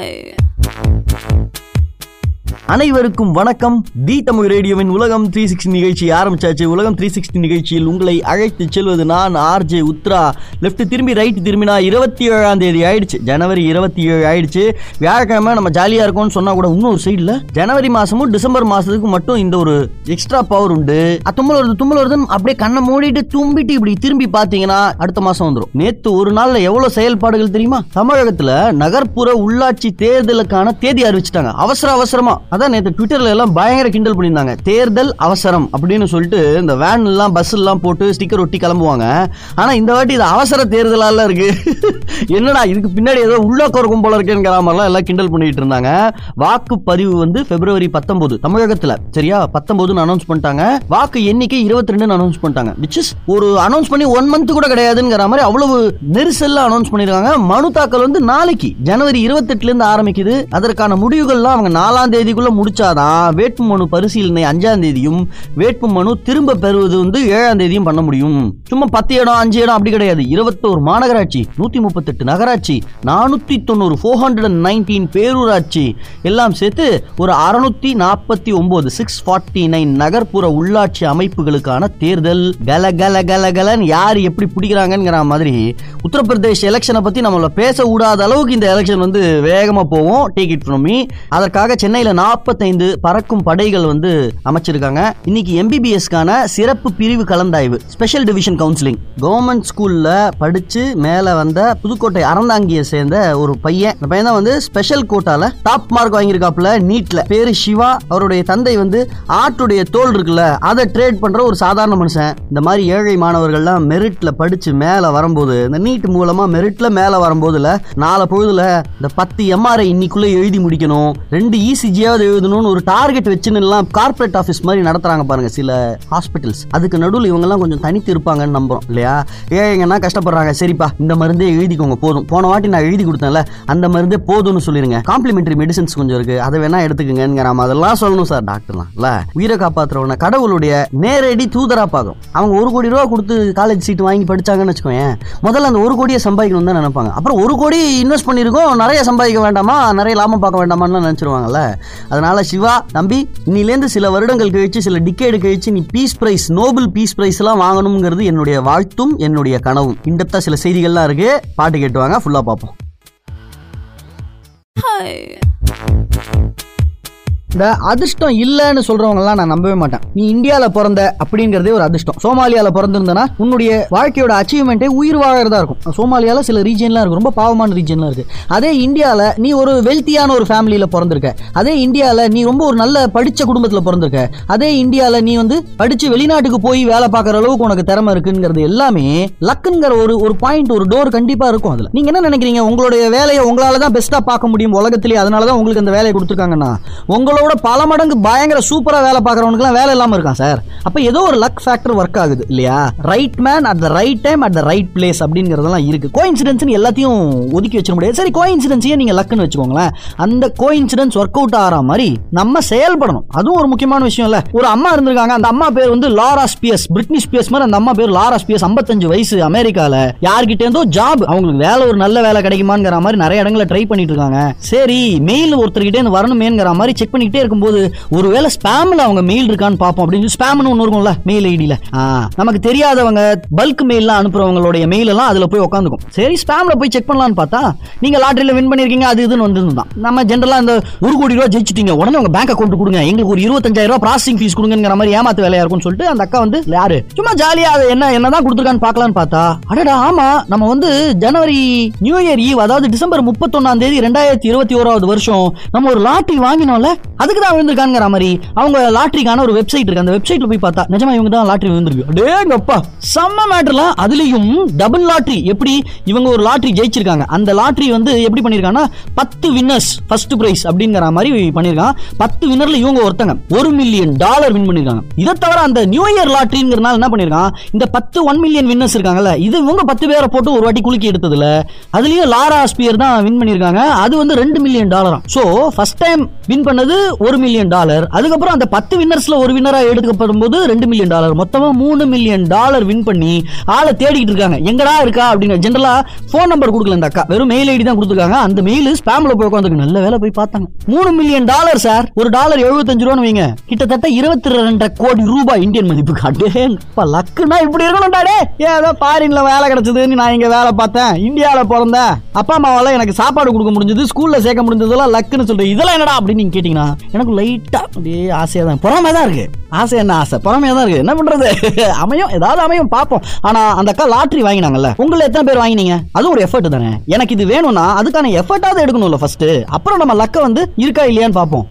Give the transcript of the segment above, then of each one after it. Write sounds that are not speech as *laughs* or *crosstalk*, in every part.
Bye. அனைவருக்கும் வணக்கம். தி தமிழ் ரேடியோவின் உலகம் த்ரீ சிக்ஸ்டி நிகழ்ச்சி ஆரம்பிச்சாச்சு. உலகம் த்ரீ சிக்ஸ்டி நிகழ்ச்சியில் உங்களை அழைத்து செல்வது நான் ஆர்ஜே உத்ரா. லெஃப்ட் திரும்பி ரைட் திரும்பினா இருபத்தி ஏழாம் தேதி ஆயிடுச்சு. ஜனவரி இருபத்தி ஏழு ஆயிடுச்சு. வியாழக்கிழமை நம்ம ஜாலியாக இருக்கோம்னு சொன்னா கூட இன்னொரு சைடில் ஜனவரி மாசமும் டிசம்பர் மாசத்துக்கு மட்டும் இந்த ஒரு எக்ஸ்ட்ரா பவர் உண்டு. தும்மல் வருது தும்மல் வருது அப்படியே கண்ணை மூடிட்டு தும்பிட்டு இப்படி திரும்பி பார்த்தீங்கன்னா அடுத்த மாசம் வந்துடும் நேத்து ஒரு நாள்ல எவ்வளவு செயல்பாடுகள் தெரியுமா? தமிழகத்துல நகர்ப்புற உள்ளாட்சி தேர்தலுக்கான தேதி அறிவிச்சிட்டாங்க. அவசர அவசரமா. அதான் நேத்து ட்விட்டர்ல எல்லாம் பயங்கர கிண்டல் பண்ணியிருந்தாங்க. தேர்தல் அவசரம் அப்படின்னு சொல்லிட்டு இந்த வேன் எல்லாம் பஸ் எல்லாம் போட்டு ஸ்டிக்கர் ஒட்டி கிளம்புவாங்க. ஆனா இந்த வாட்டி இது அவசர தேர்தலால இருக்கு. *laughs* என்னடா இதுக்கு பின்னாடி ஏதோ உள்ளாக்க இருக்கும் போல இருக்கேங்கிற மாதிரிலாம் எல்லாம் கிண்டல் பண்ணிட்டு இருந்தாங்க. வாக்குப்பதிவு வந்து பிப்ரவரி பத்தொன்பது தமிழகத்துல. சரியா? பத்தொன்பதுன்னு அனௌன்ஸ் பண்ணிட்டாங்க. வாக்கு எண்ணிக்கை இருபத்தி ரெண்டுன்னு அனௌன்ஸ் பண்ணிட்டாங்க. விச் இஸ் ஒரு அனௌன்ஸ் பண்ணி ஒன் மந்த் கூட கிடையாதுங்கிற மாதிரி அவ்வளவு நெரிசல்ல அனௌன்ஸ் பண்ணிருக்காங்க. மனு தாக்கல் வந்து நாளைக்கு ஜனவரி இருபத்தெட்டுல இருந்து ஆரம்பிக்குது. அதற்கான முடிவுகள்லாம் அவங்க நாலாம் தேதிக்குள்ள முடிச்சாதான் வேட்பு மனு பரிசீலனை அஞ்சாம் தேதியும் வேட்பு மனு திரும்ப பெறுவது வந்து ஏழாம் தேதியும் பண்ண முடியும். சும்மா பத்து இடம் அஞ்சு இடம் அப்படி கிடையாது. இருபத்தோரு மாநகராட்சி நூத்தி முப்பத்தெட்டு நகராட்சி நானூத்தி தொண்ணூறு ஃபோர் ஹண்ட்ரட் அண்ட் நைன்டீன் பேரூராட்சி எல்லாம் சேர்த்து ஒரு அறுநூத்தி நாற்பத்தி ஒன்பது சிக்ஸ் ஃபார்ட்டி நைன் நகர்ப்புற உள்ளாட்சி அமைப்புகளுக்கான தேர்தல். கல கல கல கலன்னு யார் எப்படி பிடிக்கிறாங்கிற மாதிரி உத்தரப்பிரதேஷ் எலெக்ஷனை பத்தி நம்மள பேச விடாத அளவுக்கு இந்த எலெக்ஷன் வந்து வேகமா போவோம். டேக் இட் ஃப்ரம் மீ அதற்காக சென்னையில நாற்பத்தைந்து பறக்கும் படைகள் வந்து அமைச்சிருக்காங்க. இன்னைக்கு எம்பிபிஎஸ்க்கான சிறப்பு பிரிவு கலந்தாய்வு ஸ்பெஷல் டிவிஷன் கவுன்சிலிங் கவர்மெண்ட் ஸ்கூல்ல படிச்சு மேல வந்த புதுக்கோட்டை அறந்தாங்கியை சேர்ந்த ஒரு பையன். இந்த பையன் தான் வந்து ஸ்பெஷல் கோட்டால டாப் மார்க் வாங்கியிருக்காப்புல நீட்ல பேரு சிவா. அவருடைய தந்தை வந்து ஆட்டுடைய தோல் இருக்குல்ல அதை ட்ரேட் பண்ற ஒரு சாதாரண மனுஷன். இந்த மாதிரி ஏழை மாணவர்கள்லாம் மெரிட்ல படிச்சு மேல வரும்போது இந்த நீட் மூலமா மெரிட்ல மேல வரும்போதுல நாலு பொழுதுல இந்த பத்து எம்ஆர்ஐ இன்னைக்குள்ள எழுதி முடிக்கணும். ரெண்டு இசிஜியாவது எழுதணும்னு ஒரு டார்கெட் வச்சுன்னு கார்பரேட் கார்ப்பரேட் ஆஃபீஸ் மாதிரி நடத்துறாங்க பாருங்க சில ஹாஸ்பிட்டல்ஸ் அதுக்கு நடுவில் இவங்கெல்லாம் கொஞ்சம் தனித்து இருப்பாங்கன்னு நம்புறோம் இல்லையா? ஏழைங்கன்னா கஷ்டப்படுறாங்க? சரிப்பா இந்த மருந்தே எழுதிக்கோங்க போதும். போன வாட்டி நான் எழுதி கொடுத்தேன்ல அந்த மருந்தே போதும்னு சொல்லிருங்க. காம்ப்ளிமெண்டரி மெடிசன்ஸ் கொஞ்சம் இருக்கு அதை வேணா நம்ம அதெல்லாம் சொல்லணும் சார் டாக்டர்லாம் இல்ல? உயிரை காப்பாத்துறவன கடவுளுடைய நேரடி தூதரா பார்க்கும் அவங்க ஒரு கோடி ரூபா கொடுத்து காலேஜ் சீட் வாங்கி படிச்சாங்கன்னு வச்சுக்கோங்க முதல்ல அந்த ஒரு கோடியை சம்பாதிக்கணும் தான் நினைப்பாங்க. அப்புறம் ஒரு கோடி இன்வெஸ்ட் பண்ணியிருக்கோம் நிறைய சம்பாதிக்க வேண்டாமா? நிறைய லாபம் பார்க்க வேண்டாமான்னு நினைச்சிருவாங்கல்ல? அதனால சிவா தம்பி இன்னிலேருந்து சில வருடங்கள் கழிச்சு சில டிக்கேடு கழிச்சு நீ peace prize Nobel peace prize எல்லாம் வாங்கணுங்கிறது என்னுடைய வாழ்த்தும் என்னுடைய கனவும். இந்த சில செய்திகள்லாம் இருக்கு. பாட்டு கேட்டு வாங்க ஃபுல்லா பார்ப்போம். இந்த அதிர்ஷ்டம் இல்லைன்னு சொல்றவங்கலாம் நான் நம்பவே மாட்டேன். நீ இந்தியால பிறந்த அப்படிங்கறதே ஒரு அதிர்ஷ்டம். சோமாலியால பிறந்திருந்தனா உன்னுடைய வாழ்க்கையோட அச்சீவ்மெண்ட்டே உயிர் வாழறதா இருக்கும். சோமாலியால சில ரீஜன்லாம் இருக்கு. ரொம்ப பாவமான ரீஜன்லாம் இருக்கு. அதே இந்தியால நீ ஒரு வெல்த்தியான ஒரு ஃபேமிலியில பிறந்திருக்க. அதே இந்தியால நீ ரொம்ப ஒரு நல்ல படிச்ச குடும்பத்துல பிறந்திருக்க. அதே இந்தியால நீ வந்து படிச்சு வெளிநாட்டுக்கு போய் வேலை பார்க்குற அளவுக்கு உனக்கு திறமை இருக்குங்கிறது எல்லாமே லக்குங்கிற ஒரு ஒரு பாயிண்ட் ஒரு டோர் கண்டிப்பா இருக்கும் அதுல. நீங்க என்ன நினைக்கிறீங்க? உங்களுடைய வேலையை உங்களால தான் பெஸ்டா பார்க்க முடியும் உலகத்திலேயே. அதனால தான் உங்களுக்கு அந்த வேலையை கொடுத்துருக்காங்கன்னா உங்களோட பல மடங்கு பயங்கர சூப்பரா வேலை பார்க்குறவனுக்குலாம் வேலை இல்லாம இருக்கான் சார் அப்போ ஏதோ ஒரு லக் ஃபேக்டர் ஒர்க் ஆகுது இல்லையா? Right man at the right time at the right place அப்படிங்கிறதெல்லாம் இருக்கு. கோ எல்லாத்தையும் ஒதுக்கி வச்சிட முடியாது. சரி கோ இன்சிடென்ஸையே நீங்க லக்குன்னு வச்சுக்கோங்களேன். அந்த கோ இன்சிடென்ஸ் ஒர்க் அவுட் ஆகிற மாதிரி நம்ம செயல்படணும். அதுவும் ஒரு முக்கியமான விஷயம் இல்லை. ஒரு அம்மா இருந்திருக்காங்க. அந்த அம்மா பேர் வந்து லாரா ஸ்பியஸ் பிரிட்னி ஸ்பியஸ் மாதிரி அந்த அம்மா பேர் லாரா ஸ்பியஸ் 55 வயசு அமெரிக்கால. யார்கிட்ட இருந்தோ ஜாப் அவங்களுக்கு வேலை ஒரு நல்ல வேலை கிடைக்குமாங்கிற மாதிரி நிறைய இடங்களை ட்ரை பண்ணிட்டு இருக்காங்க. சரி மெயில் ஒருத்தர்கிட்ட இருந்து வரணுமேங்கிற மாதிரி செக் பண்ணிட்டே இருக்கும்போது ஒருவேளை ஸ்பேம்ல அவங்க மெயில் இருக்கான்னு பார்ப்போம் அப்படின்னு ஸ்பேம்னு ஒன்று இருக்கும்ல மெயில் ஐடியில் நமக்கு தெரியாதவங்க பல்க் மெயிலாம் அனுப்புறவங்களுடைய மெயில் எல்லாம் அதில் போய் உட்காந்துக்கும் சரி ஸ்பேம்ல போய் செக் பண்ணலான்னு பார்த்தா நீங்க லாட்டரியில வின் பண்ணிருக்கீங்க அது இதுன்னு வந்திருந்தான் நம்ம ஜென்ரலாக இந்த ஒரு கோடி ரூபா ஜெயிச்சிட்டீங்க உடனே உங்கள் பேங்க் அக்கௌண்ட் கொடுங்க எங்களுக்கு ஒரு இருபத்தஞ்சாயிரம் ரூபா ப்ராசஸிங் ஃபீஸ் கொடுங்கிற மாதிரி ஏமாத்து வேலையா இருக்கும்னு சொல்லிட்டு அந்த அக்கா வந்து யாரு? சும்மா ஜாலியாக அது என்ன என்னதான் கொடுத்துருக்கான்னு பார்க்கலான்னு பார்த்தா அடடா ஆமா நம்ம வந்து ஜனவரி நியூ இயர் ஈவ் அதாவது டிசம்பர் முப்பத்தொன்னாம் தேதி ரெண்டாயிரத்தி இருபத்தி ஓராவது வருஷம் நம்ம ஒரு லாட்டரி வாங்கினோம்ல அதுக்கு தான் விழுந்திருக்காங்கிற மாதிரி அவங்க லாட்டரிக்கான ஒரு வெப்சைட் இருக்கு. அந்த வெப்சைட்ல போய் பார்த்தா நிஜமா இவங்க தான் லாட்டரி விழுந்திருக்கு. அடேங்கப்பா செம்ம மேட்டர்ல அதுலயும் டபுள் லாட்டரி எப்படி இவங்க ஒரு லாட்டரி ஜெயிச்சிருக்காங்க? அந்த லாட்டரி வந்து எப்படி பண்ணிருக்காங்கன்னா பத்து வின்னர்ஸ் ஃபர்ஸ்ட் பிரைஸ் அப்படிங்கிற மாதிரி பண்ணிருக்கான். பத்து வின்னர்ல இவங்க ஒருத்தங்க. ஒரு மில்லியன் டாலர் வின் பண்ணிருக்காங்க. இதை தவிர அந்த நியூ இயர் லாட்டரிங்கிறனால என்ன பண்ணிருக்கான்? இந்த பத்து ஒன் மில்லியன் வின்னர்ஸ் இருக்காங்கல்ல இது இவங்க பத்து பேரை போட்டு ஒரு வாட்டி குலுக்கி எடுத்ததுல அதுலயும் லாரா ஸ்பியர் தான் வின் பண்ணிருக்காங்க. அது வந்து ரெண்டு மில்லியன் டாலரா சோ ஃபர்ஸ்ட் டைம் வின் பண்ணது ஒரு மில்லியன் டாலர் அதுக்கப்புறம் அந்த பத்து வின்னர்ஸ்ல ஒரு வின்னரா எடுக்கப்படும் போது ரெண்டு மில்லியன் டாலர் மொத்தமா மூணு மில்லியன் டாலர் வின் பண்ணி ஆளை தேடிக்கிட்டு இருக்காங்க. எங்கடா இருக்கா அப்படின்னு ஜென்ரலா போன் நம்பர் கொடுக்கல இந்த அக்கா. வெறும் மெயில் ஐடி தான் கொடுத்துருக்காங்க. அந்த மெயில் ஸ்பேம்ல போய் உட்காந்துருக்கு நல்ல வேலை போய் பார்த்தாங்க. மூணு மில்லியன் டாலர் சார் ஒரு டாலர் எழுபத்தஞ்சு ரூபான்னு வைங்க. கிட்டத்தட்ட இருபத்தி ரெண்டரை கோடி ரூபாய் இந்தியன் மதிப்பு காட்டு. லக்குனா இப்படி இருக்கணும்டா டே ஏதோ பாரின்ல வேலை கிடைச்சதுன்னு நான் இங்க வேலை பார்த்தேன். இந்தியாவில பிறந்தேன். அப்பா அம்மாவால எனக்கு சாப்பாடு கொடுக்க முடிஞ்சது ஸ்கூல்ல சேர்க்க முடிஞ்சதெல்லாம் லக்குன்னு சொல்றேன். இதெல்லாம் என்னடா அப்படின்னு நீங்க கேட்டீங்கன்னா எனக்கு லைட்டா அப்படியே ஆசையா தான் பொறாமையா தான் இருக்கு. ஆசை என்ன ஆசை? பொறாமையா தான் இருக்கு. என்ன பண்றது? *laughs* அமையும். ஏதாவது அமையும். பார்ப்போம். ஆனா அந்த அக்கா லாட்ரி வாங்கினாங்கல்ல. உங்களை எத்தனை பேர் வாங்கினீங்க? அது ஒரு எஃபர்ட் தானே. எனக்கு இது வேணும்னா அதுக்கான எஃபர்ட்டாவது எடுக்கணும்ல ஃபர்ஸ்ட் அப்புறம் நம்ம லக்க வந்து இருக்கா இல்லையான்னு பார்ப்போம்.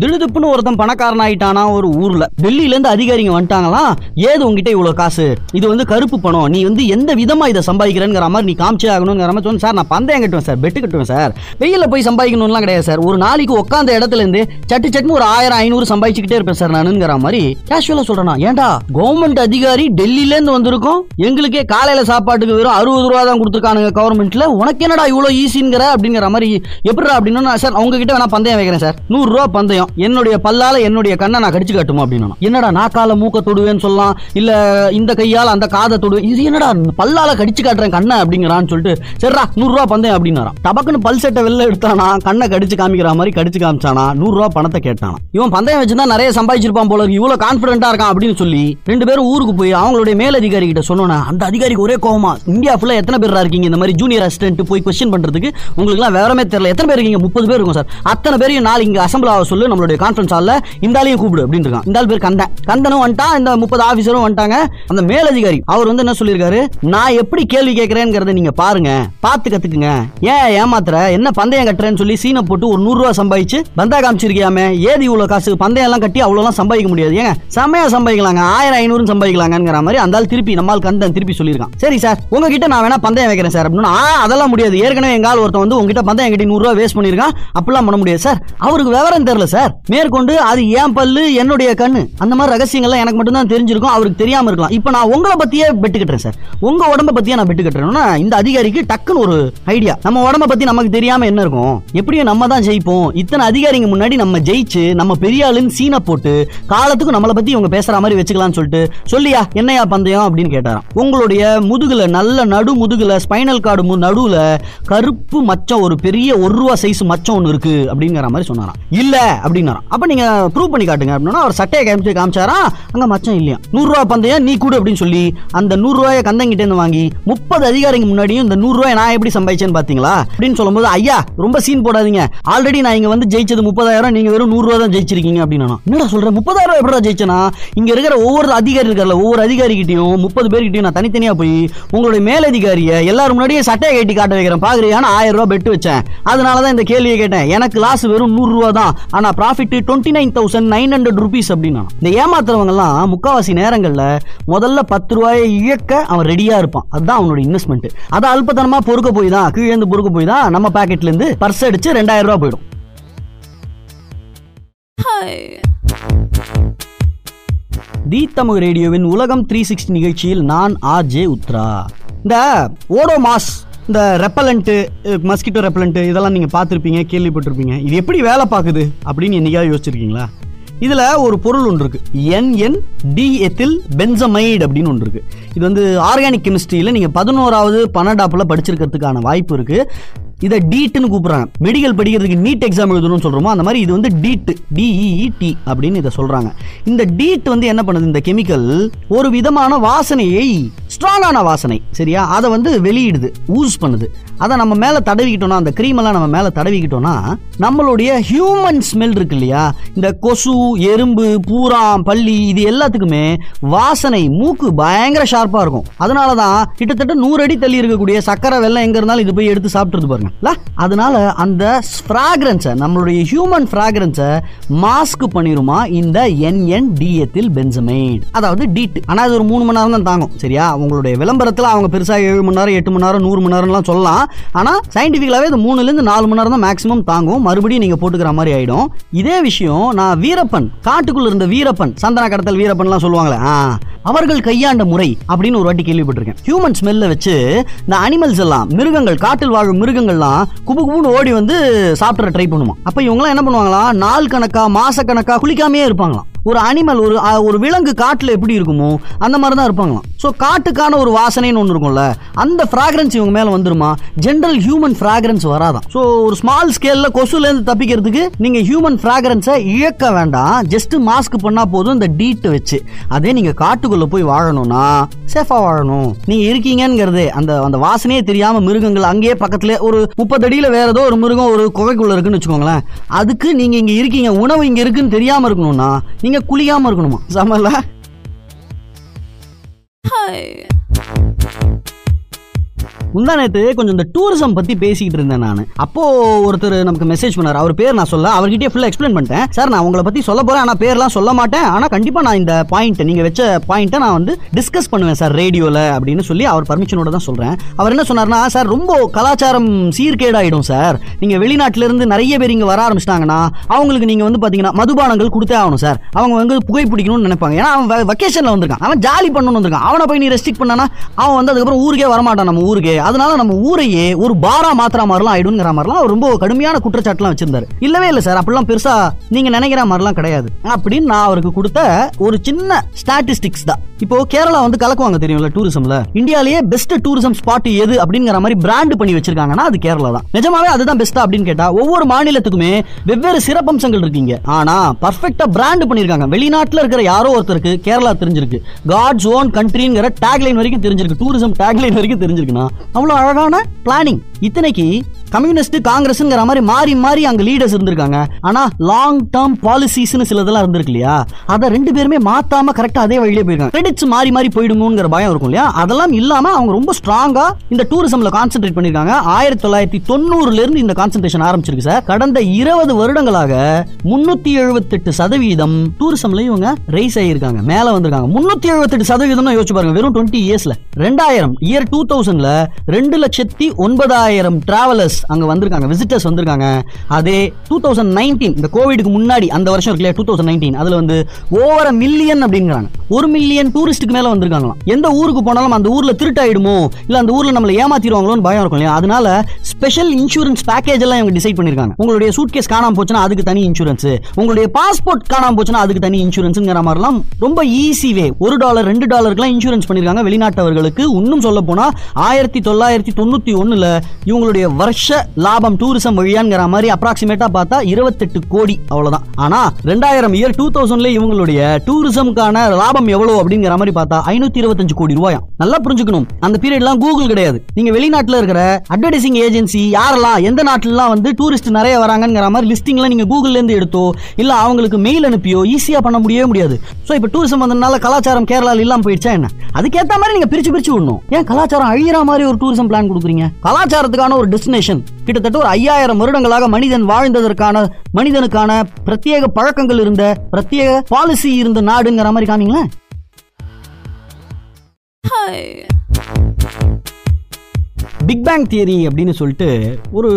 திடுதுப்புன்னு ஒருத்தன் பணக்காரன் ஆயிட்டானா ஒரு ஊர்ல. டெல்லியில இருந்து அதிகாரிங்க வந்துட்டாங்களாம் ஏது உங்ககிட்ட இவ்வளவு காசு? இது வந்து கருப்பு பணம். நீ வந்து எந்த விதமா இதை சம்பாதிக்கிறேங்கிற மாதிரி நீ காமிச்சே ஆகணுங்கிற மாதிரி சொன்ன. சார் நான் பந்தயம் கட்டுவேன் சார் பெட்டு கட்டுவேன் சார். வெயில போய் சம்பாதிக்கணும்லாம் கிடையாது சார். ஒரு நாளைக்கு உட்காந்த இடத்துல இருந்து சட்டு சட்டுன்னு ஒரு ஆயிரம் ஐநூறு சம்பாதிச்சுக்கிட்டே இருப்பேன் சார் நானுங்கிற மாதிரி கேஷுவலா சொல்றேன் ஏன்டா? கவர்மெண்ட் அதிகாரி டெல்லியில இருந்து வந்திருக்கோம். எங்களுக்கே காலையில சாப்பாட்டுக்கு வெறும் அறுபது ரூபா தான் கொடுத்துருக்கானுங்க கவர்மெண்ட்ல உனக்கு என்னடா இவ்வளவு ஈஸிங்கிற அப்படிங்கிற மாதிரி எப்படிடா அப்படின்னு சார் அவங்க கிட்ட வேணா பந்தயம் வைக்கிறேன் சார். நூறு ரூபா பந்தயம். என்னுடைய பல்லால என்னுடைய கண்ணை நான் கடிச்சு காட்டுமா அப்படின்னு என்னடா நாக்கால மூக்க தொடுவேன்னு சொல்லலாம் இல்ல இந்த கையால அந்த காதை தொடுவேன் இது என்னடா பல்லால கடிச்சு காட்டுறேன் கண்ணை அப்படிங்கிறான்னு சொல்லிட்டு சரிடா நூறு ரூபா பந்தயம் அப்படின்னு டபக்குன்னு பல் செட்டை வெளில எடுத்தானா கண்ணை கடிச்சு காமிக்கிற மாதிரி கடிச்சு காமிச்சானா நூறு ரூபா பணத்தை கேட்டானா. இவன் பந்தயம் வச்சிருந்தா நிறைய சம்பாதிச்சிருப்பான் போல இருக்கு இவ்வளவு கான்பிடண்டா இருக்கான் அப்படின்னு சொல்லி ரெண்டு பேரும் ஊருக்கு போய் அவங்களுடைய மேலதிகாரி கிட்ட சொன்னோன்னா அந்த அதிகாரிக்கு ஒரே கோவமா இந்தியா ஃபுல்லா எத்தனை பேர் இருக்கீங்க? இந்த மாதிரி ஜூனியர் அசிஸ்டன்ட் போய் கொஸ்டின் பண்றதுக்கு உங்களுக்கு எல்லாம் வேறமே தெரியல. எத்தனை பேர் இருக்கீங்க? முப்பது பேர் இருக்கும் சார். அத்தனை பேரையும் நாளைக்கு இங்க அசம்பிள் ஆக சொல்லு நம்மளுடைய கான்ஃபரன்ஸ் ஹாலில் இந்த ஆளையும் கூப்பிடு அப்படின்னு இருக்கான் இந்த ஆள் பேர் கந்தன். கந்தனும் வந்துட்டான். இந்த முப்பது ஆஃபீஸரும் வந்துட்டாங்க. அந்த மேலதிகாரி அவர் வந்து என்ன சொல்லியிருக்காரு? நான் எப்படி கேள்வி கேட்கறேங்கிறத நீங்க பாருங்க. பார்த்து கத்துக்குங்க. ஏன் ஏமாத்துற? என்ன பந்தயம் கட்டுறேன்னு சொல்லி சீனை போட்டு ஒரு நூறுரூவா சம்பாதிச்சு பந்தா காமிச்சிருக்கியாமே? ஏது இவ்வளோ காசு? பந்தயம் எல்லாம் கட்டி அவ்வளோலாம் சம்பாதிக்க முடியாது. ஏங்க செம்மையா சம்பாதிக்கலாங்க. ஆயிரம் ஐநூறு சம்பாதிக்கலாங்கிற மாதிரி அந்த ஆள் திருப்பி நம்மால் கந்தன் திருப்பி சொல்லியிருக்கான். சரி சார் உங்ககிட்ட நான் வேணா பந்தயம் வைக்கிறேன் சார் அப்படின்னு. ஆ அதெல்லாம் முடியாது. ஏற்கனவே எங்கால் ஆள் ஒருத்தன் வந்து உங்ககிட்ட பந்தயம் கட்டி நூறுரூவா வேஸ்ட் பண்ணியிருக்கான். அப்படிலாம் பண்ண முடியாது சார். அவருக்கு விவரம் தெரியல சார். மேற்கொண்டு அது ஏன் பல்லு என்னுடைய கண்ணு அந்த மாதிரி ரகசியங்கள்லாம் எனக்கு மட்டும்தான் தெரிஞ்சிருக்கும் அவருக்கு தெரியாம இருக்கலாம். இப்போ நான் உங்களை பத்தியே பெட்டு கட்டுறேன் சார் உங்க உடம்ப பத்தியே நான் பெட்டு கட்டுறேன்னா இந்த அதிகாரிக்கு டக்குன்னு ஒரு ஐடியா நம்ம உடம்ப பத்தி நமக்கு தெரியாம என்ன இருக்கும்? எப்படியும் நம்ம தான் ஜெயிப்போம். இத்தனை அதிகாரிங்க முன்னாடி நம்ம ஜெயிச்சு நம்ம பெரிய ஆளுன்னு சீனை போட்டு காலத்துக்கு நம்மளை பத்தி இவங்க பேசுற மாதிரி வச்சுக்கலாம்னு சொல்லிட்டு சொல்லியா என்னையா பந்தயம் அப்படின்னு கேட்டாராம். உங்களுடைய முதுகுல நல்ல நடு முதுகுல ஸ்பைனல் கார்டு நடுவுல கருப்பு மச்சம் ஒரு பெரிய ஒரு ரூபா சைஸ் மச்சம் ஒன்று இருக்கு அப்படிங்கிற மாதிரி சொன்னாராம். இல்ல அப்படின்னாராம். அப்ப நீங்க ப்ரூவ் பண்ணி காட்டுங்க அப்படின்னா அவர் சட்டையை காமிச்சு காமிச்சாரா? அங்க மச்சம் இல்லையா. நூறுரூவா பந்தயம் நீ கூடு அப்படின்னு சொல்லி அந்த நூறு ரூபாயை கந்தங்கிட்ட இருந்து வாங்கி முப்பது அதிகாரிங்க முன்னாடியும் இந்த நூறு ரூபாய் நான் எப்படி சம்பாதிச்சேன்னு பாத்தீங்களா? அப்படின்னு சொல்லும்போது ஐயா ரொம்ப சீன் போடாதீங்க. ஆல்ரெடி நான் இங்க வந்து ஜெயிச்சது முப்பதாயிரம் நீங்க வெறும் நூறு ரூபா தான் ஜெயிச்சிருக்கீங்க அப்படின்னு என்னடா சொல்றேன் முப்பதாயிரம் ரூபாய் எப்படா ஜெயிச்சனா? இங்க இருக்கிற ஒவ்வொரு அதிகாரி இருக்கார்ல ஒவ்வொரு அதிகாரிகிட்டையும் முப்பது பேர்கிட்டயும் நான் தனித்தனியா போய் உங்களுடைய மேலதிகாரியை எல்லாரும் முன்னாடியே சட்டையை கட்டி காட்ட வைக்கிறேன். பாக்குறியான்னு ஆயிரம் ரூபாய் பெட்டு வச்சேன். அதனால தான் இந்த கேள்வியை கேட்டேன். எனக்கு லாஸ் வெறும் நூறு தான். ஆனா profit twenty nine thousand nine hundred rupees அப்படின்னா இந்த ஏமாத்துறவங்க எல்லாம் முக்காவாசி நேரங்கள்ல முதல்ல பத்து ரூபாயை இழக்க அவன் ரெடியா இருப்பான். அதுதான் அவனோட இன்வெஸ்ட்மெண்ட் அதை அல்பத்தனமா பொறுக்க போய் தான் கீழே இருந்து பொறுக்க போய் தான் நம்ம பாக்கெட்ல இருந்து பர்ஸ் அடிச்சு ரெண்டாயிரம் ரூபாய் போயிடும். தி தமிழ் ரேடியோவின் உலகம் த்ரீ சிக்ஸ்டி நிகழ்ச்சியில் நான் ஆர் ஜே உத்ரா. இந்த ஓடோ மாஸ் இந்த ரெப்பலண்ட்டு மஸ்கிட்டோ ரெப்பலண்ட்டு இதெல்லாம் நீங்கள் பார்த்துருப்பீங்க கேள்விப்பட்டிருப்பீங்க. இது எப்படி வேலை பார்க்குது அப்படின்னு என்னைக்காவது யோசிச்சிருக்கீங்களா? இதில் ஒரு பொருள் ஒன்று இருக்குது என்என் டி எத்தில் பென்சமைடு அப்படின்னு ஒன்று இருக்குது இது வந்து ஆர்கானிக் கெமிஸ்ட்ரியில் நீங்கள் பதினோராவது பன்னெண்டாப்பில் படிச்சிருக்கிறதுக்கான வாய்ப்பு இருக்குது இதை டீட்னு கூப்பிடுறாங்க. மெடிக்கல் படிக்கிறதுக்கு நீட் எக்ஸாம் எழுதணும்னு சொல்கிறோமோ அந்த மாதிரி இது வந்து டீட் டிஇஇடி அப்படின்னு இதை சொல்கிறாங்க இந்த டீட் வந்து என்ன பண்ணுது? இந்த கெமிக்கல் ஒரு விதமான வாசனையை ஸ்ட்ராங்கான வாசனை சரியா? அதை வந்து வெளியிடுது ஊஸ் பண்ணுது. அதை நம்ம மேலே தடவிக்கிட்டோம்னா அந்த க்ரீமெல்லாம் எல்லாம் நம்ம மேலே தடவிக்கிட்டோம்னா நம்மளுடைய ஹியூமன் ஸ்மெல் இருக்கு இல்லையா? இந்த கொசு எறும்பு பூராம் பள்ளி இது எல்லாத்துக்குமே வாசனை மூக்கு பயங்கர ஷார்ப்பாக இருக்கும். அதனால தான் கிட்டத்தட்ட நூறு அடி தள்ளி இருக்கக்கூடிய சக்கரை வெள்ளம் எங்கே இருந்தாலும் இது போய் எடுத்து சாப்பிட்டுருது பாருங்க. இல்ல? அதனால அந்த ஃப்ராக்ரன்ஸை நம்மளுடைய ஹியூமன் ஃப்ராக்ரன்ஸை மாஸ்க் பண்ணிருமா? இந்த என்என்டிஎத்தில் பென்சமைட் அதாவது டீட் ஆனால் அது ஒரு மூணு மணி நேரம் தான் தாங்கும். சரியா? உங்களுடைய விளம்பரத்தில் அவங்க பெருசாக ஏழு மணி நேரம் எட்டு மணி நேரம் நூறு மணி நேரம்லாம் சொல்லலாம். ஆனால் சயின்டிஃபிக்கலாகவே இது மூணுலேருந்து நாலு மணி நேரம் தான் மேக்ஸிமம் தாங்கும். மறுபடியும் நீங்கள் போட்டுக்கிற மாதிரி ஆயிடும். இதே விஷயம் நான் வீரப்பன் காட்டுக்குள்ள இருந்த வீரப்பன் சந்தன கடத்தல் வீரப்பன்லாம் சொல்லுவாங்களே ஆ அவர்கள் கையாண்ட முறை அப்படின்னு ஒரு வாட்டி கேள்விப்பட்டிருக்கேன். ஹியூமன் ஸ்மெல்ல வச்சு இந்த அனிமல்ஸ் எல்லாம் மிருகங்கள் காட்டில் வாழும் மிருகங்கள் மிருகங்கள்லாம் குபு குபுன்னு ஓடி வந்து சாப்பிட்ற ட்ரை பண்ணுமா. அப்ப இவங்கலாம் என்ன பண்ணுவாங்களாம்? நாள் கணக்கா மாச கணக்கா குளிக்காமையே இருப்பாங்களாம். ஒரு அனிமல் ஒரு ஒரு விலங்கு காட்டில் எப்படி இருக்குமோ அந்த மாதிரி தான் இருப்பாங்களாம். ஸோ காட்டுக்கான ஒரு வாசனைன்னு ஒன்று இருக்கும்ல அந்த ஃப்ராக்ரன்ஸ் இவங்க மேலே வந்துருமா? ஜென்ரல் ஹியூமன் ஃப்ராக்ரன்ஸ் வராதான் ஸோ ஒரு ஸ்மால் ஸ்கேல்ல கொசுலேருந்து தப்பிக்கிறதுக்கு நீங்கள் ஹியூமன் ஃப்ராக்ரன்ஸை இழக்க வேண்டாம். ஜஸ்ட் மாஸ்க் பண்ணால் போதும் இந்த டீட்டை வச்சு. அதே நீங்கள் காட்டுக்குள்ளே போய் வாழணும்னா சேஃபாக வாழணும். நீங்கள் இருக்கீங்கிறது அந்த அந்த வாசனையே தெரியாமல் மிருகங்கள் அங்கேயே பக்கத்துல ஒரு முப்பது அடியில் வேறு ஏதோ ஒரு மிருகம் ஒரு குகைக்குள்ளே இருக்குன்னு வச்சுக்கோங்களேன். அதுக்கு நீங்கள் இங்கே இருக்கீங்க உணவு இங்கே இருக்குன்னு தெரியாமல் இருக்கணும்னா நீங்க குளியாம இருக்கணுமா? சமல்ல முந்தா நேற்று கொஞ்சம் இந்த டூரிசம் பத்தி பேசிக்கிட்டு இருந்தேன் நான். அப்போ ஒருத்தர் நமக்கு மெசேஜ் பண்ணார். அவர் பேர் நான் சொல்ல அவர்கிட்டயே ஃபுல்லா எக்ஸ்பிளைன் பண்ணிட்டேன். சார் நான் உங்களை பத்தி சொல்ல போறேன் ஆனா பேர்லாம் சொல்ல மாட்டேன். ஆனா கண்டிப்பா நான் இந்த பாயிண்ட் நீங்க வச்ச பாயிண்ட்டை நான் வந்து டிஸ்கஸ் பண்ணுவேன் சார் ரேடியோல அப்படின்னு சொல்லி அவர் பர்மிஷனோட தான் சொல்றேன். அவர் என்ன சொன்னார்னா சார் ரொம்ப கலாச்சாரம் சீர்கேடாயிடும் சார். நீங்க வெளிநாட்டுல இருந்து நிறைய பேர் இங்க வர ஆரம்பிச்சிட்டாங்கன்னா அவங்களுக்கு நீங்க வந்து பாத்தீங்கன்னா மதுபானங்கள் கொடுத்தே ஆகணும் சார். அவங்க வந்து புகை பிடிக்கணும்னு நினைப்பாங்க. ஏன்னா அவன் வெக்கேஷன்ல வந்திருக்கான். அவன் ஜாலி பண்ணணும்னு வந்திருக்கான். அவனை போய் நீ ரெஸ்ட்ரிக்ட் பண்ணனா அவன் வந்து அதுக்கப்புறம் ஊருக்கே வரமாட்டான் நம்ம ஊருக்கு. அதனால நம்ம ஊரையே ஒரு பாரா மாத்திரா மாதிரிலாம் ஆயிடுங்கிற மாதிரிலாம் அவர் ரொம்ப கடுமையான குற்றச்சாட்டுலாம் வச்சிருந்தாரு. இல்லவே இல்லை சார் அப்படிலாம் பெருசா நீங்க நினைக்கிற மாதிரிலாம் கிடையாது. அப்படின்னு நான் அவருக்கு கொடுத்த ஒரு சின்ன ஸ்டாட்டிஸ்டிக்ஸ் தான். இப்போ கேரளா வந்து கலக்குவாங்க தெரியும்ல டூரிசம்ல இந்தியாலேயே பெஸ்ட் டூரிசம் ஸ்பாட் எது அப்படிங்கிற மாதிரி பிராண்ட் பண்ணி வச்சிருக்காங்கன்னா அது கேரளா தான். நிஜமாவே அதுதான் பெஸ்டா அப்படின்னு கேட்டா ஒவ்வொரு மாநிலத்துக்குமே வெவ்வேறு சிறப்பம்சங்கள் இருக்கீங்க. ஆனா பர்ஃபெக்டா பிராண்ட் பண்ணிருக்காங்க வெளிநாட்டுல இருக்கிற யாரோ ஒருத்தருக்கு கேரளா தெரிஞ்சிருக்கு. காட்ஸ் ஓன் கண்ட்ரிங்கிற டேக்லைன் வரைக்கும் தெரிஞ்சிருக்கு. டூரிசம் டேக்லைன் வரைக்கும் தெரிஞ்சிருக்குன்னா அவ்வளோ அழகான பிளானிங் இத்தனைக்கு கம்யூனிஸ்ட் காங்கிரஸ்ங்கிற மாதிரி மாறி மாறி அங்க லீடர்ஸ் இருந்திருக்காங்க. ஆனா லாங் டேர்ம் பாலிசிஸ்னு சிலதெல்லாம் இருந்திருக்கு இல்லையா? அதை ரெண்டு பேருமே மாத்தாம கரெக்டா அதே வழியிலே போயிருக்காங்க. கிரெடிட்ஸ் மாறி மாறி போயிடுங்கிற பயம் இருக்கும் இல்லையா? அதெல்லாம் இல்லாம அவங்க ரொம்ப ஸ்ட்ராங்கா இந்த டூரிசம்ல கான்சென்ட்ரேட் பண்ணிருக்காங்க ஆயிரத்தி தொள்ளாயிரத்தி தொண்ணூறுல இருந்து இந்த கான்சென்ட்ரேஷன் ஆரம்பிச்சிருக்கு சார். கடந்த இருபது வருடங்களாக முன்னூத்தி எழுபத்தெட்டு சதவீதம் டூரிசம்ல இவங்க ரைஸ் ஆகியிருக்காங்க. மேல வந்திருக்காங்க. முன்னூத்தி எழுபத்தெட்டு சதவீதம் யோசிச்சு பாருங்க. வெறும் டுவெண்ட்டி இயர்ஸ்ல ரெண்டாயிரம் இயர் டூ தௌசண்ட்ல ரெண்டு லட்சத்தி ஒன்பதாயிரம் டிராவலர்ஸ் அங்கே வந்திருக்காங்க விசிட்டர்ஸ் வந்திருக்காங்க. அதே டூ தௌசண்ட் நைன்டீன் இந்த கோவிடுக்கு முன்னாடி அந்த வருஷம் இருக்கு இல்லையா டூ தௌசண்ட் நைன்டீன் அதில் வந்து ஓவர மில்லியன் அப்படிங்கிறாங்க. ஒரு மில்லியன் டூரிஸ்ட்டுக்கு மேலே வந்திருக்காங்களாம். எந்த ஊருக்கு போனாலும் அந்த ஊரில் திருட்டாயிடுமோ? இல்லை அந்த ஊரில் நம்மளை ஏமாத்திடுவாங்களோன்னு பயம் இருக்கும் இல்லையா? அதனால ஸ்பெஷல் இன்சூரன்ஸ் பேக்கேஜ் எல்லாம் இவங்க டிசைட் பண்ணியிருக்காங்க உங்களுடைய சூட்கேஸ் காணாமல் போச்சுன்னா அதுக்கு தனி இன்சூரன்ஸ் உங்களுடைய பாஸ்போர்ட் காணாமல் போச்சுன்னா அதுக்கு தனி இன்சூரன்ஸ்ங்கிற மாதிரிலாம் ரொம்ப ஈஸி வே ஒரு டாலர் ரெண்டு டாலருக்குலாம் இன்சூரன்ஸ் பண்ணியிருக்காங்க வெளிநாட்டவர்களுக்கு. இன்னும் சொல்ல போனால் ஆயிரத்தி தொள்ளாயிரத்தி தொண்ணூற்றி ஒன்றில் இவங்களுடைய வருஷ லாபம் டூரிசம் வழியாங்கிற மாதிரி அப்ராக்சிமேட்டா பார்த்தா இருபத்தெட்டு கோடி அவ்வளவுதான். ஆனா ரெண்டாயிரம் இயர் டூ தௌசண்ட்ல இவங்களுடைய டூரிசம்கான லாபம் எவ்வளவு அப்படிங்கிற மாதிரி பார்த்தா ஐநூத்தி இருபத்தஞ்சு கோடி ரூபாயாம். நல்லா புரிஞ்சுக்கணும். அந்த பீரியட்லாம் கூகுள் கிடையாது. நீங்க வெளிநாட்டுல இருக்கிற அட்வர்டைசிங் ஏஜென்சி யாரெல்லாம் எந்த நாட்டுலாம் வந்து டூரிஸ்ட் நிறைய வராங்கிற மாதிரி லிஸ்டிங்ல நீங்க கூகுள்ல இருந்து எடுத்தோ இல்ல அவங்களுக்கு மெயில் அனுப்பியோ ஈஸியா பண்ண முடியவே முடியாது. சோ இப்ப டூரிசம் வந்ததுனால கலாச்சாரம் கேரளால இல்லாம போயிடுச்சா என்ன? அதுக்கேத்த மாதிரி நீங்க பிரிச்சு பிரிச்சு விடணும். ஏன் கலாச்சாரம் அழியிற மாதிரி ஒரு டூரிசம் பிளான் கொடுக்குறீங்க? கலாச்சாரத்துக்கான ஒரு டெஸ்டினேஷன் கிட்டத்தட்ட ஒரு ஐயாயிரம் வருடங்களாக மனிதன் வாழ்ந்ததற்கான மனிதனுக்கான பிரத்யேக பழக்கங்கள் இருந்த பிரத்யேக பாலிசி இருந்த நாடுங்கிற மாதிரி காமிங்களேன். பிக் பேங் தியரி அப்படின்னு சொல்லிட்டு ஒரு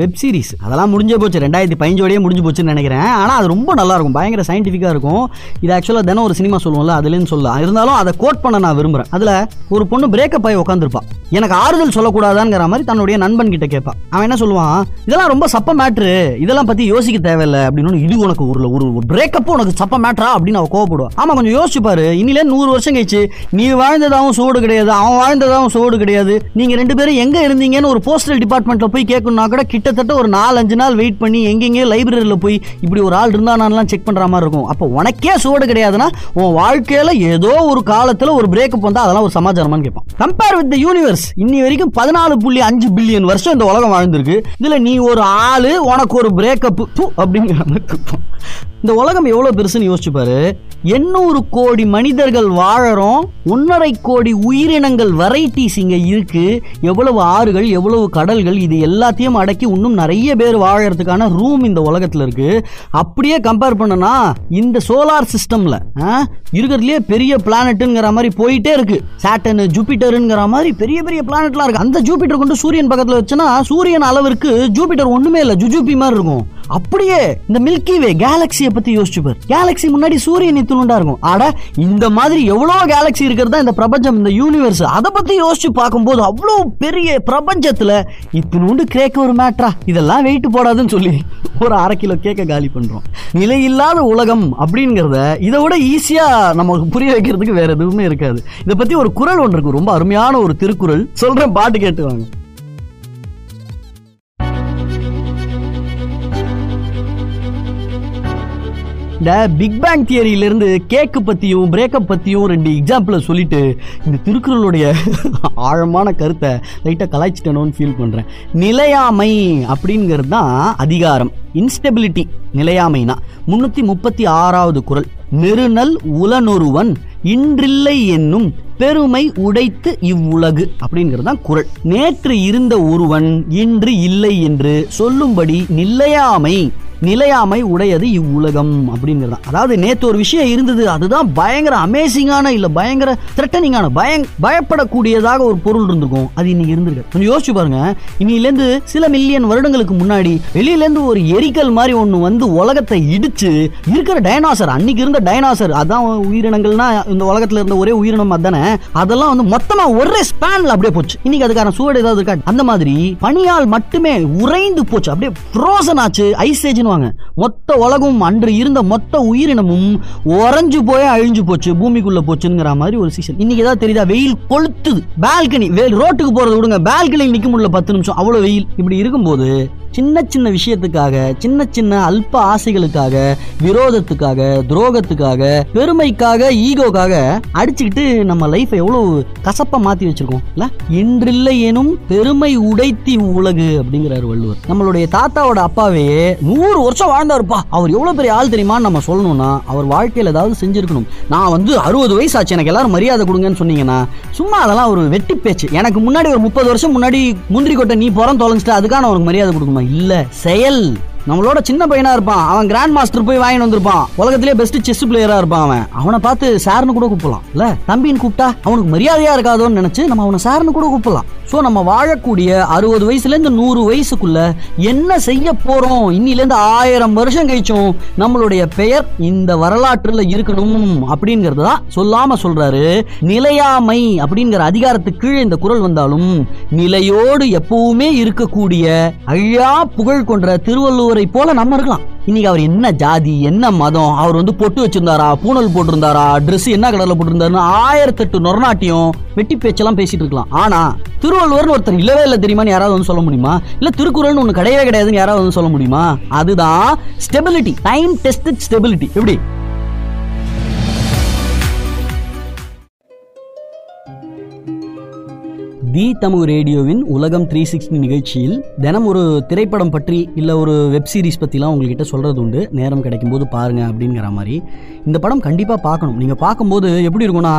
வெப் சீரிஸ் அதெல்லாம் முடிஞ்சே போச்சு. ரெண்டாயிரத்தி பதினஞ்சோடயே முடிஞ்சு போச்சுன்னு நினைக்கிறேன். ஆனால் அது ரொம்ப நல்லா இருக்கும் பயங்கர சயின்டிஃபிக்காக இருக்கும். இது ஆக்சுவலாக தினம் ஒரு சினிமா சொல்லுவோம்ல அதுலேருந்து சொல்லலாம். இருந்தாலும் அதை கோட் பண்ண நான் விரும்புகிறேன் அதில் ஒரு பொண்ணு பிரேக்கப் ஆகி உட்காந்துருப்பா எனக்கு ஆறுதல் சொல்லக்கூடாதாங்கிற மாதிரி தன்னுடைய நண்பன் கிட்ட கேட்பான் அவன் என்ன சொல்லுவான்? இதெல்லாம் ரொம்ப சப்ப மேட்ரு இதெல்லாம் பற்றி யோசிக்க தேவையில்லை. அப்படின்னு இது உனக்கு ஒரு ஒரு பிரேக்கப் உனக்கு சப்ப மேட்ரா அப்படின்னு அவன் கோவப்படுவா ஆமா கொஞ்சம் யோசிச்சுப்பாரு இன்னிலே இனிலே நூறு வருஷம் கழிச்சு நீ வாழ்ந்ததாகவும் சோடு கிடையாது. அவன் வாழ்ந்ததாகவும் சோடு கிடையாது. நீங்க ரெண்டு பேரும் எங்க இருந்தீங்கன்னு ஒரு போஸ்டல் டிபார்ட்மெண்ட்ல போய் கேட்கணும்னா கூட கிட்டத்தட்ட ஒரு நாலஞ்சு நாள் வெயிட் பண்ணி எங்கெங்கே லைப்ரரியில போய் இப்படி ஒரு ஆள் இருந்தானான்லாம் செக் பண்ற மாதிரி இருக்கும். அப்போ உனக்கே சோடு கிடையாதுன்னா உன் வாழ்க்கையில ஏதோ ஒரு காலத்துல ஒரு பிரேக்கப் வந்தா அதெல்லாம் ஒரு சமாச்சாரமான்னு கேட்பான் கம்பேர் வித் யூனிவர்ஸ் இன்னி வரைக்கும் பதினாலு புள்ளி அஞ்சு பில்லியன் வருஷம் இந்த உலகம் வாழ்ந்திருக்கு. இதுல நீ ஒரு ஆளு உனக்கு ஒரு பிரேக்கப் அப்படிங்கிற மாதிரி இருக்கும் இந்த உலகம் எவ்வளவு பெருசுன்னு யோசிச்சு பாரு. எண்ணூறு கோடி மனிதர்கள் வாழறோம் ஒன்னரை கோடி உயிரினங்கள் வெரைட்டிஸ் இங்க இருக்கு. எவ்வளவு ஆறுகள் எவ்வளவு கடல்கள் இது எல்லாத்தையும் அடக்கி இன்னும் நிறைய பேர் வாழறதுக்கான ரூம் இந்த உலகத்துல இருக்கு. அப்படியே கம்பேர் பண்ணனா இந்த சோலார் சிஸ்டம்ல இருக்கிறதுலயே பெரிய பிளானட்டுங்கிற மாதிரி போயிட்டே இருக்கு. சாட்டன் ஜூபிட்டருங்கிற மாதிரி பெரிய பெரிய பிளானட்லாம் இருக்கு. அந்த ஜூபிட்டர் கொண்டு சூரியன் பக்கத்துல வச்சுன்னா சூரியன் அளவிற்கு ஜூபிட்டர் ஒண்ணுமே இல்லை ஜுஜூபி மாதிரி இருக்கும். அப்படியே இந்த மில்கி வே கேலக்சியை பத்தி யோசிச்சு கேலக்சி முன்னாடி சூரியன் இத்துணுண்டா இருக்கும். ஆட இந்த மாதிரி எவ்வளவு கேலக்சி இருக்கிறதா இந்த பிரபஞ்சம் இந்த யூனிவர்ஸ் அதை பத்தி யோசிச்சு பார்க்கும்போது அவ்வளோ பெரிய பிரபஞ்சத்துல இத்தினூண்டு கேட்க ஒரு மேட்ரா இதெல்லாம் வெயிட் போடாதுன்னு சொல்லி ஒரு அரை கிலோ கேக்க காலி பண்றோம். நிலையில்லாத உலகம் அப்படிங்கிறத இதை விட ஈஸியா நமக்கு புரிய வைக்கிறதுக்கு வேற எதுவுமே இருக்காது. இதை பத்தி ஒரு குரல் ஒன்று இருக்கு. ரொம்ப அருமையான ஒரு திருக்குறள். சொல்றேன் பாட்டு கேட்டு இந்த பிக் பேங் தியரியிலிருந்து கேக்கு பத்தியும் பிரேக்கப் பத்தியும் ரெண்டு எக்ஸாம்பிளை சொல்லிட்டு இந்த திருக்குறளுடைய *laughs* ஆழமான கருத்தை லைட்டாக கலாய்ச்சிட்டணும்னு ஃபீல் பண்றேன். நிலையாமை அப்படிங்கிறது தான் அதிகாரம். இன்ஸ்டெபிலிட்டி நிலையாமைனா. முன்னூத்தி முப்பத்தி ஆறாவது குறள் நெருநல் உலனொருவன் இன்றில்லை என்னும் பெருமை உடைத்து இவ்வுலகு அப்படிங்கிறது தான் குறள் நேற்று இருந்த ஒருவன் இன்று இல்லை என்று சொல்லும்படி நிலையாமை நிலையாமை உடையது இவ்வுலகம் அப்படிங்கிறது. அதாவது நேற்று ஒரு விஷயம் இருந்தது அதுதான் பயங்கர அமேசிங்கான இல்ல பயங்கர த்ரெட்டனிங்கான பயங் பயப்படக்கூடியதாக ஒரு பொருள் இருந்திருக்கும். அது இன்னைக்கு இருந்திருக்கு. கொஞ்சம் யோசிச்சு பாருங்க. இன்னிலேருந்து சில மில்லியன் வருடங்களுக்கு முன்னாடி வெளியிலேருந்து ஒரு எரிக்கல் மாதிரி ஒன்று வந்து உலகத்தை இடிச்சு இருக்கிற டைனாசர் அன்னைக்கு இருந்த டைனாசர் அதான் உயிரினங்கள்னா இந்த உலகத்துல இருந்த ஒரே உயிரினம் அதானே அதெல்லாம் வந்து மொத்தமா ஒரே ஸ்பேன்ல அப்படியே போச்சு. இன்னைக்கு அதுக்கான சூடு ஏதாவது இருக்கா அந்த மாதிரி பனியால் மட்டுமே உறைந்து போச்சு. அப்படியே ஃப்ரோசன் ஆச்சு. ஐஸ் ஏஜ்னு வாங்க மொத்த உலகம் அன்று இருந்த மொத்த உயிரினமும் உறைஞ்சு போய் அழிஞ்சு போச்சு பூமிக்குள்ள போச்சுங்கிற மாதிரி ஒரு சீசன் இன்னைக்கு ஏதாவது தெரியுதா? வெயில் கொளுத்துது. பால்கனி வெயில் ரோட்டுக்கு போறது விடுங்க. பால்கனியில் நிக்க முடியல பத்து நிமிஷம். அவ்வளவு வெயில். இப்படி இருக்கும்போது சின்ன சின்ன விஷயத்துக்காக சின்ன சின்ன அல்ப ஆசைகளுக்காக விரோதத்துக்காக துரோகத்துக்காக பெருமைக்காக ஈகோக்காக அடிச்சுக்கிட்டு நம்ம லைஃப் எவ்வளவு கசப்பா மாத்தி வச்சிருக்கோம். இல்ல? என்றில்லை எனும் பெருமை உடைத்தி உலகு அப்படிங்கிறாரு வள்ளுவர். நம்மளுடைய தாத்தாவோட அப்பாவே நூறு வருஷம் வாழ்ந்தாருப்பா. அவர் எவ்வளவு பெரிய ஆள் தெரியுமான்னு நம்ம சொல்லணும்னா அவர் வாழ்க்கையில் ஏதாவது செஞ்சிருக்கணும். நான் வந்து அறுபது வயசு ஆச்சு எனக்கு எல்லாரும் மரியாதை கொடுங்கன்னு சொன்னீங்கன்னா சும்மா அதெல்லாம் ஒரு வெட்டி பேச்சு. எனக்கு முன்னாடி ஒரு முப்பது வருஷம் முன்னாடி முந்திரி கொட்டை நீ புறம் தொலைஞ்சிட்டு அதுக்கான உனக்கு மரியாதை கொடுக்குமா இல்ல செயல். நம்மளோட சின்ன பையனா இருப்பான். அவன் கிராண்ட் மாஸ்டர் போய் வாங்கிட்டு வந்திருப்பான். உலகத்திலே பெஸ்ட் செஸ் பிளேயரா இருப்பான் அவன். அவனை பார்த்து சார்னு கூட கூப்பிடலாம். இல்ல தம்பின்னு கூப்பிட்டா அவனுக்கு மரியாதையா இருக்காதோன்னு நினைச்சு நம்ம அவனை சார்னு கூட கூப்பிடலாம். ஸோ நம்ம வாழக்கூடிய அறுபது வயசுல இருந்து நூறு வயசுக்குள்ள என்ன செய்ய போறோம்? இன்னில இருந்து ஆயிரம் வருஷம் கழிச்சும் நம்மளுடைய பெயர் இந்த வரலாற்றுல இருக்கணும் அப்படிங்கறது தான் சொல்லாம சொல்றாரு. நிலையாமை அப்படிங்கிற அதிகாரத்துக்கு கீழே இந்த குரல் வந்தாலும் நிலையோடு எப்பவுமே இருக்கக்கூடிய அழியா புகழ் கொன்ற திருவள்ளுவர் போல நம்ம இருக்கலாம். இன்னைக்கு அவர் என்ன ஜாதி என்ன மதம் அவர் வந்து பொட்டு வச்சிருந்தாரா பூணல் போட்டிருந்தாரா ட்ரெஸ் என்ன கலர்ல போட்டிருந்தாருன்னு ஆயிரத்தெட்டு நொறநாட்டியம் வெட்டி பேச்செல்லாம் பேசிட்டு இருக்கலாம். ஆனா திருவள்ளுவர்னு ஒருத்தர் இல்லவே இல்லை தெரியுமான்னு யாராவது வந்து சொல்ல முடியுமா? இல்ல திருக்குறள்னு ஒண்ணு கிடையவே கிடையாதுன்னு யாராவது வந்து சொல்ல முடியுமா? அதுதான் ஸ்டெபிலிட்டி டைம் டெஸ்டட் ஸ்டெபிலிட்டி எப்படி? தி தமிழ் ரேடியோவின் உலகம் த்ரீ சிக்ஸ்டி நிகழ்ச்சியில் தினம் ஒரு திரைப்படம் பற்றி இல்லை ஒரு வெப் சீரிஸ் பற்றிலாம் உங்கள்கிட்ட சொல்கிறது உண்டு நேரம் கிடைக்கும்போது பாருங்கள் அப்படிங்கிற மாதிரி. இந்த படம் கண்டிப்பாக பார்க்கணும். நீங்கள் பார்க்கும்போது எப்படி இருக்கும்னா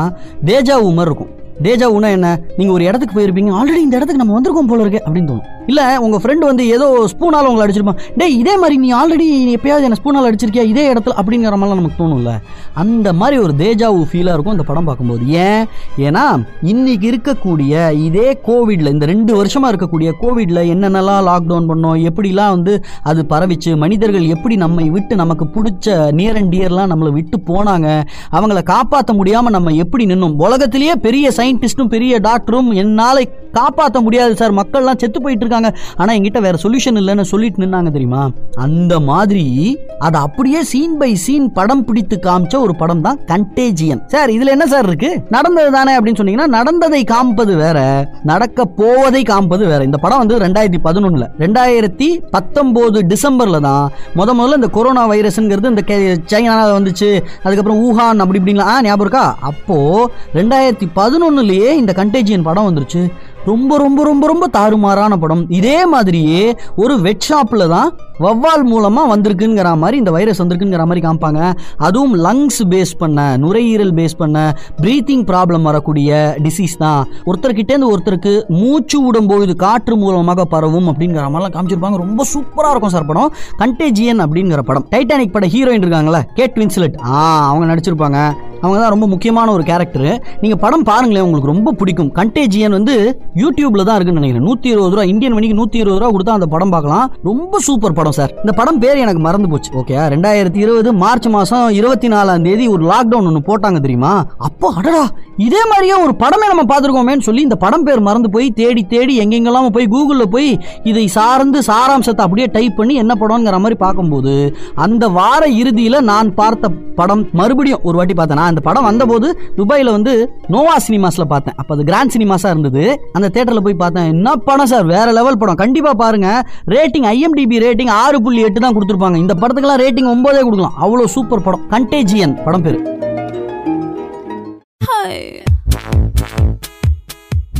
தேஜா உமர் இருக்கும். தேஜா என்ன? நீங்கள் ஒரு இடத்துக்கு போயிருப்பீங்க. ஆல்ரெடி இந்த இடத்துக்கு நம்ம வந்திருக்கோம் போல இருக்கு அப்படின்னு தோணும். இல்லை உங்கள் ஃப்ரெண்டு வந்து ஏதோ ஸ்பூனால் உங்களை அடிச்சிருப்பான். டேய் இதே மாதிரி நீ ஆல்ரெடி எப்பயாவது என்ன ஸ்பூனால் அடிச்சிருக்கியா? இதே இடத்துல அப்படிங்கிற மாதிரிலாம் நமக்கு தோணும்ல. அந்த மாதிரி ஒரு தேஜாவு ஃபீலாக இருக்கும் அந்த படம் பார்க்கும்போது. ஏன்? ஏன்னா இன்னைக்கு இருக்கக்கூடிய இதே கோவிட்ல இந்த ரெண்டு வருஷமா இருக்கக்கூடிய கோவிட்ல என்னென்னலாம் லாக்டவுன் பண்ணோம் எப்படிலாம் வந்து அது பரவிச்சு மனிதர்கள் எப்படி நம்மை விட்டு நமக்கு பிடிச்ச நியர் அண்ட் டியர்லாம் நம்மளை விட்டு போனாங்க அவங்கள காப்பாற்ற முடியாம நம்ம எப்படி நின்னோம் உலகத்திலேயே பெரிய சயின்டிஸ்டும் பெரிய டாக்டரும் என்னால காப்பாற்ற முடியாது சார். மக்கள்லாம் செத்து போயிட்டு இருக்காங்க ஆனால் என்கிட்ட வேற சொல்யூஷன் இல்லைன்னு சொல்லிட்டு நின்னாங்க தெரியுமா? அந்த மாதிரி அதை அப்படியே சீன் பை சீன் படம் பிடித்து காமிச்ச ஒரு படம் தான் கண்டேஜியன் சார் இதுல என்ன சார் இருக்கு? நடந்தது தானே அப்படின்னு சொன்னீங்கன்னா நடந்ததை காமிப்பது வேற நடக்க போவதை காமிப்பது வேற. இந்த படம் வந்து ரெண்டாயிரத்தி பதினொன்னுல. ரெண்டாயிரத்தி பத்தொன்பது டிசம்பர்ல தான் முத முதல்ல இந்த கொரோனா வைரஸ்ங்கிறது இந்த கே- வந்துச்சு. அதுக்கப்புறம் ஊஹான் அப்படி இப்படிங்களா ஆ, ஞாபகம் இருக்கா? அப்போ ரெண்டாயிரத்தி பதினொன்னுலயே இந்த கண்டேஜியன் படம் வந்துருச்சு. ரொம்ப ரொம்ப ரொம்ப ரொம்ப தாறுமாறான படம். இதே மாதிரியே ஒரு வெட் ஷாப்ல தான் வவ்வால் மூலமாக வந்திருக்குங்கிற மாதிரி இந்த வைரஸ் வந்திருக்குங்கிற மாதிரி காமிப்பாங்க. அதுவும் லங்ஸ் பேஸ் பண்ண நுரையீரல் பேஸ் பண்ண ப்ரீத்திங் ப்ராப்ளம் வரக்கூடிய டிசீஸ் தான். ஒருத்தர்கிட்டேருந்து ஒருத்தருக்கு மூச்சு விடும்போது காற்று மூலமாக பரவும் அப்படிங்கிற மாதிரிலாம் காமிச்சிருப்பாங்க. ரொம்ப சூப்பராக இருக்கும் சார் படம். கண்டேஜியன் அப்படிங்கிற படம். டைட்டானிக் பட ஹீரோயின் இருக்காங்களே கேட் வின்ஸ்லெட் ஆ அவங்க நடிச்சிருப்பாங்க. அவங்க தான் ரொம்ப முக்கியமான ஒரு கேரக்டர் நீங்கள் படம் பாருங்களேன் உங்களுக்கு ரொம்ப பிடிக்கும். கண்டேஜியன் வந்து யூடியூப்ல தான் இருக்குன்னு நினைக்கிறேன். நூற்றி இருபது ரூபா இந்தியன் மணிக்கு நூற்றி இருபது ரூபா கொடுத்தா அந்த படம் பார்க்கலாம். ரொம்ப சூப்பர் படம். படம் சார். இந்த படம் பேர் எனக்கு மறந்து போச்சு. ஓகே ரெண்டாயிரத்தி இருபது மார்ச் மாசம் இருபத்தி நாலாம் தேதி ஒரு லாக்டவுன் ஒன்று போட்டாங்க தெரியுமா? அப்போ அடடா இதே மாதிரியே ஒரு படமே நம்ம பார்த்துருக்கோமேன்னு சொல்லி இந்த படம் பேர் மறந்து போய் தேடி தேடி எங்கெங்கெல்லாம் போய் கூகுளில் போய் இதை சார்ந்து சாராம்சத்தை அப்படியே டைப் பண்ணி என்ன படம்ங்கிற மாதிரி பார்க்கும்போது அந்த வார இறுதியில் நான் பார்த்த படம் மறுபடியும் ஒரு வாட்டி பார்த்தேன். நான் அந்த படம் வந்தபோது துபாயில் வந்து நோவா சினிமாஸில் பார்த்தேன். அப்போ அது கிராண்ட் சினிமாஸாக இருந்தது. அந்த தேட்டரில் போய் பார்த்தேன். என்ன படம் சார்? வேற லெவல் படம். கண்டிப்பாக பாருங்க. ரேட்டிங் ஐஎம்டிபி ரேட்டிங் ஆறு புள்ளி எட்டு தான் கொடுத்துருப்பாங்க. இந்த படத்துக்கெல்லாம் ரேட்டிங் ஒன்பதே கொடுக்கலாம். அவ்வளோ சூப்பர் படம். கண்டேஜியன் படம் பேர்.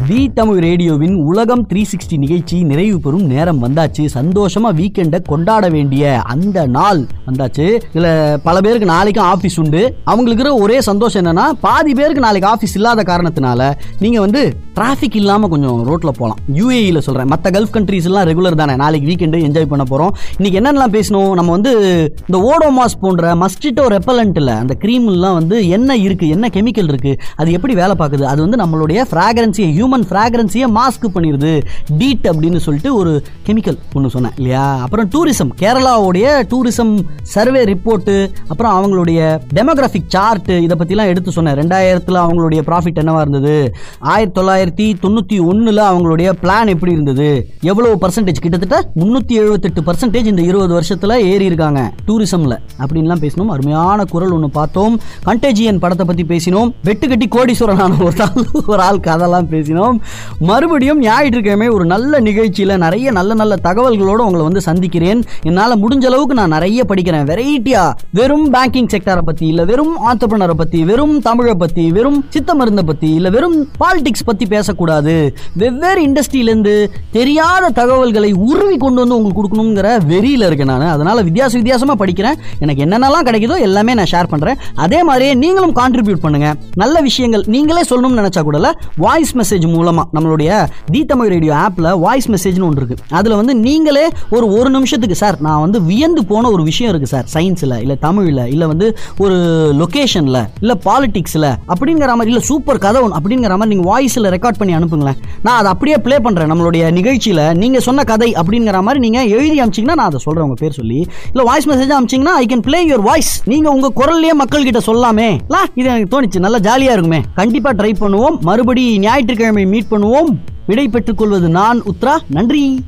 தி தமிழ் ரேடியோவின் உலகம் த்ரீ சிக்ஸ்டி நிகழ்ச்சி நிறைவு பெறும் நேரம் வந்தாச்சு. சந்தோஷமா வீக்கெண்டை கொண்டாட வேண்டிய அந்த நாள் வந்தாச்சு. இதுல பல பேருக்கு நாளைக்கும் ஆஃபீஸ் உண்டு. அவங்களுக்கு ஒரே சந்தோஷம் என்னன்னா பாதி பேருக்கு நாளைக்கு ஆஃபீஸ் இல்லாத காரணத்தினால நீங்க வந்து டிராஃபிக் இல்லாம கொஞ்சம் ரோட்ல போகலாம் யூஏஇல சொல்றேன். மற்ற கல்ஃப் கண்ட்ரிஸ் எல்லாம் ரெகுலர் தானே. நாளைக்கு வீக்கெண்டு என்ஜாய் பண்ண போறோம். இன்னைக்கு என்னென்னலாம் பேசணும் நம்ம வந்து இந்த ஓடோமாஸ் போன்ற மஸ்கிட்டோ ரெப்பலண்ட்ல அந்த cream எல்லாம் வந்து என்ன இருக்கு? என்ன கெமிக்கல் இருக்கு? அது எப்படி வேலை பார்க்குது? அது வந்து நம்மளுடைய ஃப்ராக்ரன்சியை ஹியூமன் ஃப்ராக்ரன்சியை மாஸ்க் பண்ணிடுது டீட் அப்படின்னு சொல்லிட்டு ஒரு கெமிக்கல் ஒன்று சொன்னேன் இல்லையா? அப்புறம் டூரிசம் கேரளாவுடைய டூரிசம் சர்வே ரிப்போர்ட்டு அப்புறம் அவங்களுடைய டெமோகிராஃபிக் சார்ட் இதை பற்றிலாம் எடுத்து சொன்னேன். ரெண்டாயிரத்தில் அவங்களுடைய ப்ராஃபிட் என்னவாக இருந்தது? ஆயிரத்தி தொள்ளாயிரத்தி தொண்ணூற்றி ஒன்றில் அவங்களுடைய பிளான் எப்படி இருந்தது? எவ்வளோ பர்சன்டேஜ் கிட்டத்தட்ட முந்நூற்றி எழுபத்தெட்டு பர்சன்டேஜ் இந்த இருபது வருஷத்தில் ஏறி இருக்காங்க டூரிசமில் அப்படின்லாம் பேசினோம். அருமையான குரல் ஒன்று பார்த்தோம். கண்டேஜியன் படத்தை பற்றி பேசினோம். வெட்டுக்கட்டி கோடீஸ்வரனான ஒரு ஆள் ஒரு ஆள் கதெல்லாம் பேசினோம். மறுபடியும் ஞாயிற்றுக்கிழமை ஒரு நல்ல நிகழ்ச்சியில் நிறைய நல்ல நல்ல தகவல்களோடு உங்களை வந்து சந்திக்கிறேன். என்னால் முடிஞ்ச அளவுக்கு நான் நிறைய படிக்கிறேன். வெரைட்டியா வெறும் பேங்கிங் செக்டரை பற்றி இல்லை வெறும் ஆத்தப்பனரை பற்றி வெறும் தமிழை பற்றி வெறும் சித்த மருந்தை பற்றி இல்லை வெறும் பாலிடிக்ஸ் பற்றி பேசக்கூடாது. வெவ்வேறு இண்டஸ்ட்ரியிலேருந்து தெரியாத தகவல்களை உருவி கொண்டு வந்து உங்களுக்கு கொடுக்கணுங்கிற வெறியில் இருக்கேன் நான். அதனால் வித்தியாச வித்தியாசமாக படிக்கிறேன். எனக்கு என்னென்னலாம் கிடைக்குதோ எல்லாமே நான் ஷேர் பண்ணுறேன் அதே மாதிரியே நீங்களும் கான்ட்ரிபியூட் பண்ணுங்க. நல்ல விஷயங்கள் நீங்களே சொல்லணும்னு நினச்சா கூட வாய்ஸ் மெசேஜ் மூலமாக நம்மளுடைய தி தமிழ் ரேடியோ ஆப்பில் வாய்ஸ் மெசேஜ்னு ஒன்று இருக்குது அதில் வந்து நீங்களே ஒரு ஒரு நிமிஷத்துக்கு சார் நான் வந்து வியந்து போன ஒரு விஷயம் இருக்குது சார் சயின்ஸில் இல்லை தமிழில் இல்லை வந்து ஒரு லொக்கேஷனில் இல்லை பாலிடிக்ஸில் அப்படிங்கிற மாதிரி இல்லை சூப்பர் கதை ஒன்று அப்படிங்கிற மாதிரி நீங்கள் வாய்ஸில் ரெக்கார்ட் பண்ணி அனுப்புங்களேன். நான் அதை அப்படியே ப்ளே பண்ணுறேன் நம்மளுடைய நிகழ்ச்சியில். நீங்கள் சொன்ன கதை அப்படிங்கிற மாதிரி நீங்கள் எழுதி அமிச்சிங்கன்னா நான் அதை சொல்கிறேன் உங்கள் பேர் சொல்லி. இல்லை voice message அமிச்சிங்கன்னா I can play your voice நீங்கள் உங்கள் குரல்லையே மக்கள் கிட்ட சொல்லாமே இது எனக்கு தோணுச்சு. நல்லா ஜாலியாக இருக்குமே. கண்டிப்பாக ட்ரை பண்ணுவோம். மறுபடி ஞாயிற்றுக்கிழமை மீட் பண்ணுவோம் விடை பெற்றுக் கொள்வது நான் உத்ரா. நன்றி.